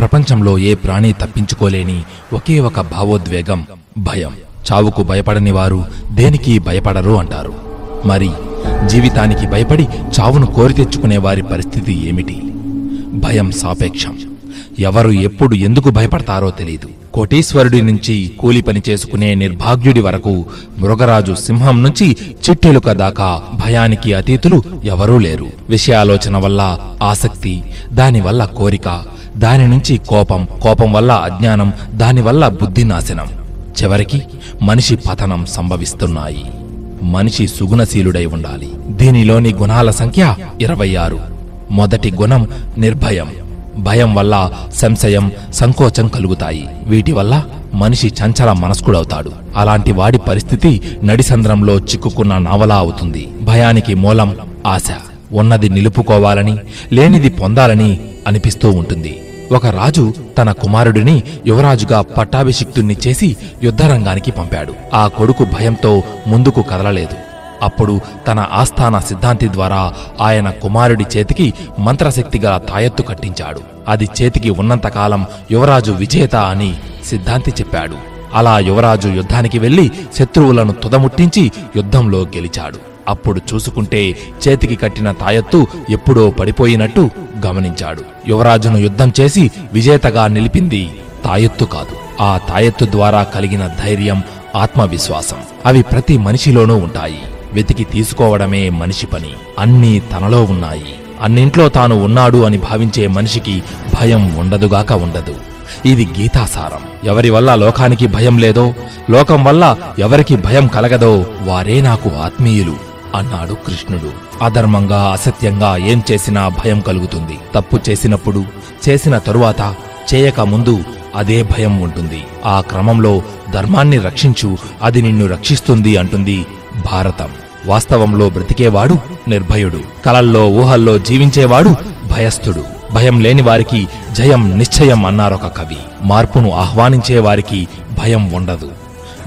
ప్రపంచంలో ఏ ప్రాణి తప్పించుకోలేని ఒకే ఒక భావోద్వేగం భయం. చావుకు భయపడని వారు దేనికి భయపడరు అంటారు. మరి జీవితానికి భయపడి చావును కోరి తెచ్చుకునే వారి పరిస్థితి ఏమిటి? భయం సాపేక్షం. ఎవరు ఎప్పుడు ఎందుకు భయపడతారో తెలియదు కోటీశ్వరుడి నుంచి కూలి పని చేసుకునే నిర్భాగ్యుడి వరకు మృగరాజు సింహం నుంచి చిట్టెలుక దాకా భయానికి అతీతులు ఎవరూ లేరు. విషయాలోచన వల్ల ఆసక్తి దానివల్ల కోరిక దాని నుంచి కోపం కోపం వల్ల అజ్ఞానం దానివల్ల బుద్ధి నాశనం. చివరికి మనిషి పతనం సంభవిస్తున్నాయి. మనిషి సుగుణశీలుడై ఉండాలి. దీనిలోని గుణాల సంఖ్య ఇరవై ఆరు మొదటి గుణం నిర్భయం. భయం వల్ల సంశయం సంకోచం కలుగుతాయి. వీటి వల్ల మనిషి చంచల మనస్కుడవుతాడు. అలాంటి వాడి పరిస్థితి నడిసంద్రంలో చిక్కుకున్న నావలా అవుతుంది. భయానికి మూలం ఆశ. ఉన్నది నిలుపుకోవాలని లేనిది పొందాలని అనిపిస్తూ ఉంటుంది. ఒక రాజు తన కుమారుడిని యువరాజుగా పట్టాభిషిక్తుణ్ణి చేసి యుద్ధరంగానికి పంపాడు. ఆ కొడుకు భయంతో ముందుకు కదలలేదు. అప్పుడు తన ఆస్థాన సిద్ధాంతి ద్వారా ఆయన కుమారుడి చేతికి మంత్రశక్తిగా తాయెత్తు కట్టించాడు. అది చేతికి ఉన్నంతకాలం యువరాజు విజేత అని సిద్ధాంతి చెప్పాడు. అలా యువరాజు యుద్ధానికి వెళ్ళి శత్రువులను తుదముట్టించి యుద్ధంలో గెలిచాడు. అప్పుడు చూసుకుంటే చేతికి కట్టిన తాయెత్తు ఎప్పుడో పడిపోయినట్టు గమనించాడు. యువరాజును యుద్ధం చేసి విజేతగా నిలిపింది తాయెత్తు కాదు. ఆ తాయెత్తు ద్వారా కలిగిన ధైర్యం ఆత్మవిశ్వాసం. అవి ప్రతి మనిషిలోనూ ఉంటాయి. వెతికి తీసుకోవడమే మనిషి పని. అన్నీ తనలో ఉన్నాయి. అన్నింట్లో తాను ఉన్నాడు అని భావించే మనిషికి భయం ఉండదుగాక ఉండదు. ఇది గీతాసారం. ఎవరి వల్ల లోకానికి భయం లేదో లోకం వల్ల ఎవరికి భయం కలగదో వారే నాకు ఆత్మీయులు. అన్నాడు కృష్ణుడు. అధర్మంగా అసత్యంగా ఏం చేసినా భయం కలుగుతుంది. తప్పు చేసినప్పుడు చేసిన తరువాత చేయక ముందు అదే భయం ఉంటుంది. ఆ క్రమంలో ధర్మాన్ని రక్షించు అది నిన్ను రక్షిస్తుంది అంటుంది భారతం. వాస్తవంలో బ్రతికేవాడు నిర్భయుడు. కలల్లో ఊహల్లో జీవించేవాడు భయస్థుడు. భయం లేని వారికి జయం నిశ్చయం అన్నారొక కవి. మార్పును ఆహ్వానించే వారికి భయం ఉండదు.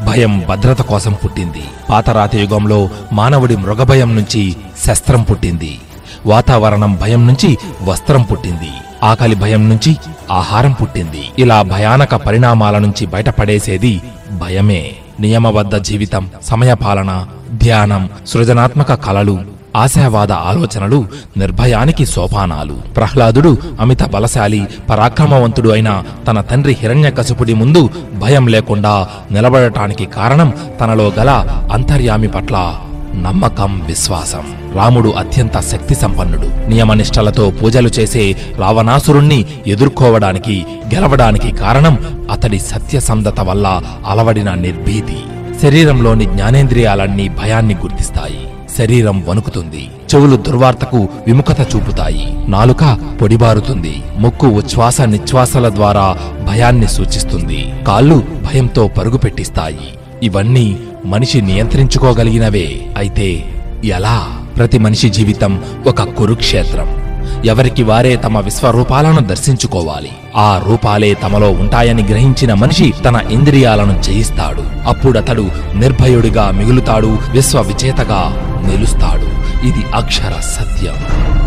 భయం భద్రత కోసం పుట్టింది. పాతరాతి యుగంలో మానవుడి మృగభయం నుంచి శస్త్రం పుట్టింది. వాతావరణం భయం నుంచి వస్త్రం పుట్టింది. ఆకలి భయం నుంచి ఆహారం పుట్టింది. ఇలా భయానక పరిణామాల నుంచి బయటపడేసేది భయమే. నియమబద్ధ జీవితం సమయపాలన ధ్యానం సృజనాత్మక కళలు ఆశావాద ఆలోచనలు నిర్భయానికి సోపానాలు. ప్రహ్లాదుడు అమిత బలశాలి పరాక్రమవంతుడు అయిన తన తండ్రి హిరణ్యకశపుడి ముందు భయం లేకుండా నిలబడటానికి కారణం తనలో గల అంతర్యామి పట్ల నమ్మకం విశ్వాసం. రాముడు అత్యంత శక్తి సంపన్నుడు నియమనిష్టలతో పూజలు చేసే రావణాసురుణ్ణి ఎదుర్కోవడానికి గెలవడానికి కారణం అతడి సత్యసంధత వల్ల అలవడిన నిర్భీతి. శరీరంలోని జ్ఞానేంద్రియాలన్నీ భయాన్ని గుర్తిస్తాయి. శరీరం వణుకుతుంది. చెవులు దుర్వార్తకు విముఖత చూపుతాయి. నాలుక పొడిబారుతుంది. ముక్కు ఉచ్ఛ్వాస నిశ్వాసల ద్వారా భయాన్ని సూచిస్తుంది. కాళ్ళు భయంతో పరుగు పెట్టిస్తాయి. ఇవన్నీ మనిషి నియంత్రించుకోగలిగినవే. అయితే ఎలా? ప్రతి మనిషి జీవితం ఒక కురుక్షేత్రం. ఎవరికి వారే తమ విశ్వరూపాలను దర్శించుకోవాలి. ఆ రూపాలే తమలో ఉంటాయని గ్రహించిన మనిషి తన ఇంద్రియాలను జయిస్తాడు. అప్పుడతడు నిర్భయుడిగా మిగులుతాడు విశ్వ విజేతగా నిలుస్తాడు. ఇది అక్షర సత్యం.